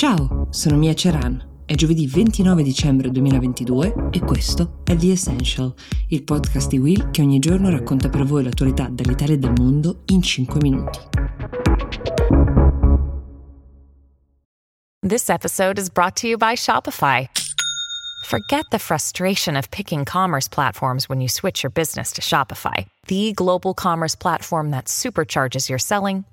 Ciao, sono Mia Ceran. È giovedì 29 dicembre 2022 e questo è The Essential, il podcast di Will che ogni giorno racconta per voi l'attualità dall'Italia e dal mondo in 5 minuti. This episode is brought to you by Shopify. Forget the frustration of picking commerce platforms when you switch your business to Shopify, the global commerce platform that supercharges your selling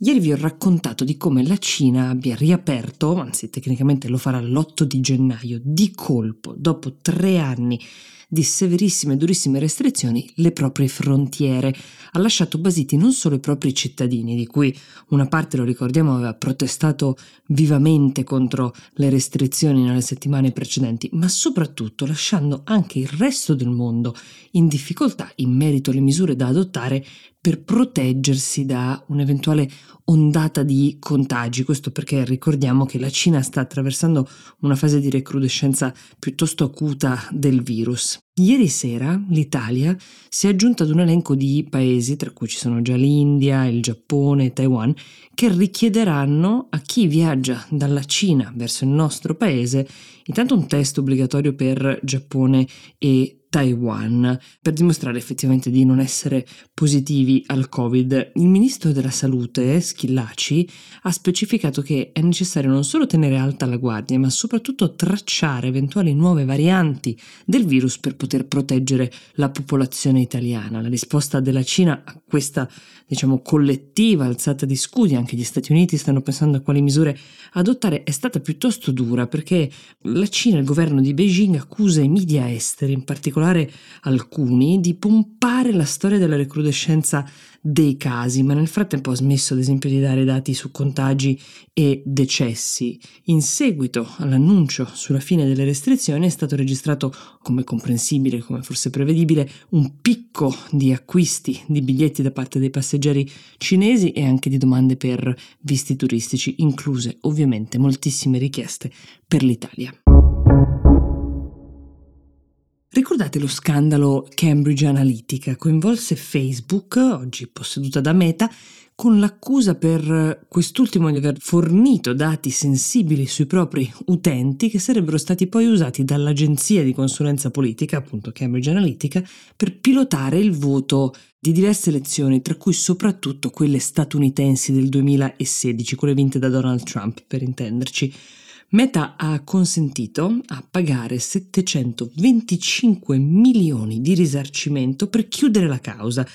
Ieri vi ho raccontato di come la Cina abbia riaperto, anzi tecnicamente lo farà l'8 di gennaio, di colpo, dopo tre anni di severissime e durissime restrizioni le proprie frontiere. Ha lasciato basiti non solo i propri cittadini, di cui una parte, lo ricordiamo, aveva protestato vivamente contro le restrizioni nelle settimane precedenti, ma soprattutto lasciando anche il resto del mondo in difficoltà in merito alle misure da adottare per proteggersi da un'eventuale ondata di contagi. Questo perché ricordiamo che la Cina sta attraversando una fase di recrudescenza piuttosto acuta del virus. Ieri sera l'Italia si è aggiunta ad un elenco di paesi, tra cui ci sono già l'India, il Giappone Taiwan, che richiederanno a chi viaggia dalla Cina verso il nostro paese intanto un test obbligatorio per Giappone e Taiwan per dimostrare effettivamente di non essere positivi al Covid. Il ministro della Salute, Schillaci, ha specificato che è necessario non solo tenere alta la guardia, ma soprattutto tracciare eventuali nuove varianti del virus per poter proteggere la popolazione italiana. La risposta della Cina a questa, diciamo, collettiva alzata di scudi, anche gli Stati Uniti stanno pensando a quali misure adottare, è stata piuttosto dura perché la Cina, il governo di Beijing, accusa i media esteri, in particolare alcuni, di pompare la storia della recrudescenza dei casi, ma nel frattempo ha smesso ad esempio di dare dati su contagi e decessi. In seguito all'annuncio sulla fine delle restrizioni è stato registrato, come comprensibile, come forse prevedibile, un picco di acquisti di biglietti da parte dei passeggeri cinesi e anche di domande per visti turistici, incluse ovviamente moltissime richieste per l'Italia. Ricordate lo scandalo Cambridge Analytica? Coinvolse Facebook, oggi posseduta da Meta, con l'accusa per quest'ultimo di aver fornito dati sensibili sui propri utenti che sarebbero stati poi usati dall'agenzia di consulenza politica, appunto Cambridge Analytica, per pilotare il voto di diverse elezioni, tra cui soprattutto quelle statunitensi del 2016, quelle vinte da Donald Trump, per intenderci. Meta ha consentito a pagare 725 milioni di risarcimento per chiudere la causa,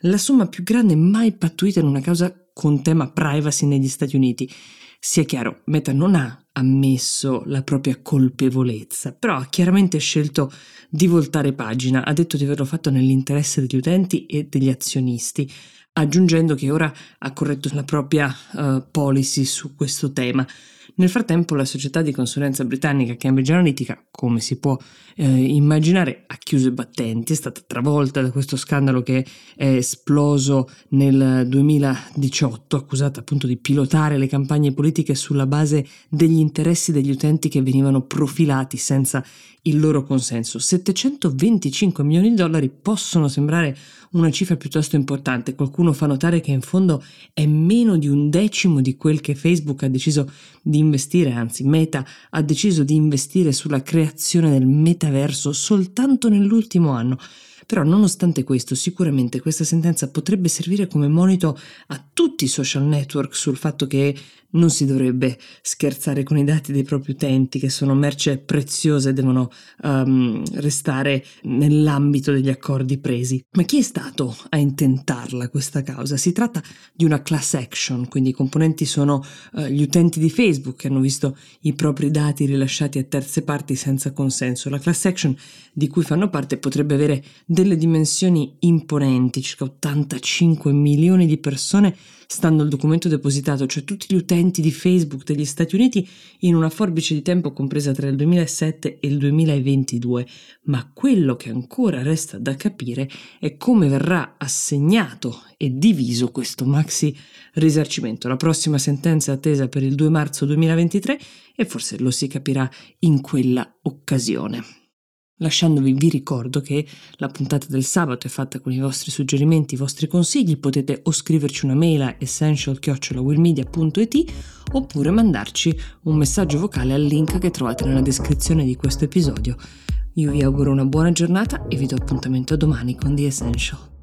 la somma più grande mai pattuita in una causa con tema privacy negli Stati Uniti. Sia chiaro, Meta non ha ammesso la propria colpevolezza, però ha chiaramente scelto di voltare pagina, ha detto di averlo fatto nell'interesse degli utenti e degli azionisti, aggiungendo che ora ha corretto la propria uh, policy su questo tema. Nel frattempo la società di consulenza britannica Cambridge Analytica, come si può eh, immaginare, ha chiuso i battenti, è stata travolta da questo scandalo che è esploso nel 2018, accusata appunto di pilotare le campagne politiche sulla base degli interessi degli utenti che venivano profilati senza il loro consenso. 725 milioni di dollari possono sembrare una cifra piuttosto importante. Qualcuno fa notare che in fondo è meno di un decimo di quel che Facebook ha deciso di investire, anzi Meta ha deciso di investire sulla creazione del metaverso soltanto nell'ultimo anno. Però nonostante questo, sicuramente questa sentenza potrebbe servire come monito a tutti i social network sul fatto che non si dovrebbe scherzare con i dati dei propri utenti, che sono merce preziosa e devono um, restare nell'ambito degli accordi presi. Ma chi è stato a intentarla questa causa? Si tratta di una class action, quindi i componenti sono uh, gli utenti di Facebook che hanno visto i propri dati rilasciati a terze parti senza consenso. La class action di cui fanno parte potrebbe avere delle dimensioni imponenti, circa 85 milioni di persone stando al documento depositato, cioè tutti gli utenti utenti di Facebook degli Stati Uniti in una forbice di tempo compresa tra il 2007 e il 2022, ma quello che ancora resta da capire è come verrà assegnato e diviso questo maxi risarcimento. La prossima sentenza è attesa per il 2 marzo 2023 e forse lo si capirà in quella occasione. Lasciandovi vi ricordo che la puntata del sabato è fatta con i vostri suggerimenti, i vostri consigli, potete o scriverci una mail a essential-willmedia.it oppure mandarci un messaggio vocale al link che trovate nella descrizione di questo episodio. Io vi auguro una buona giornata e vi do appuntamento a domani con The Essential.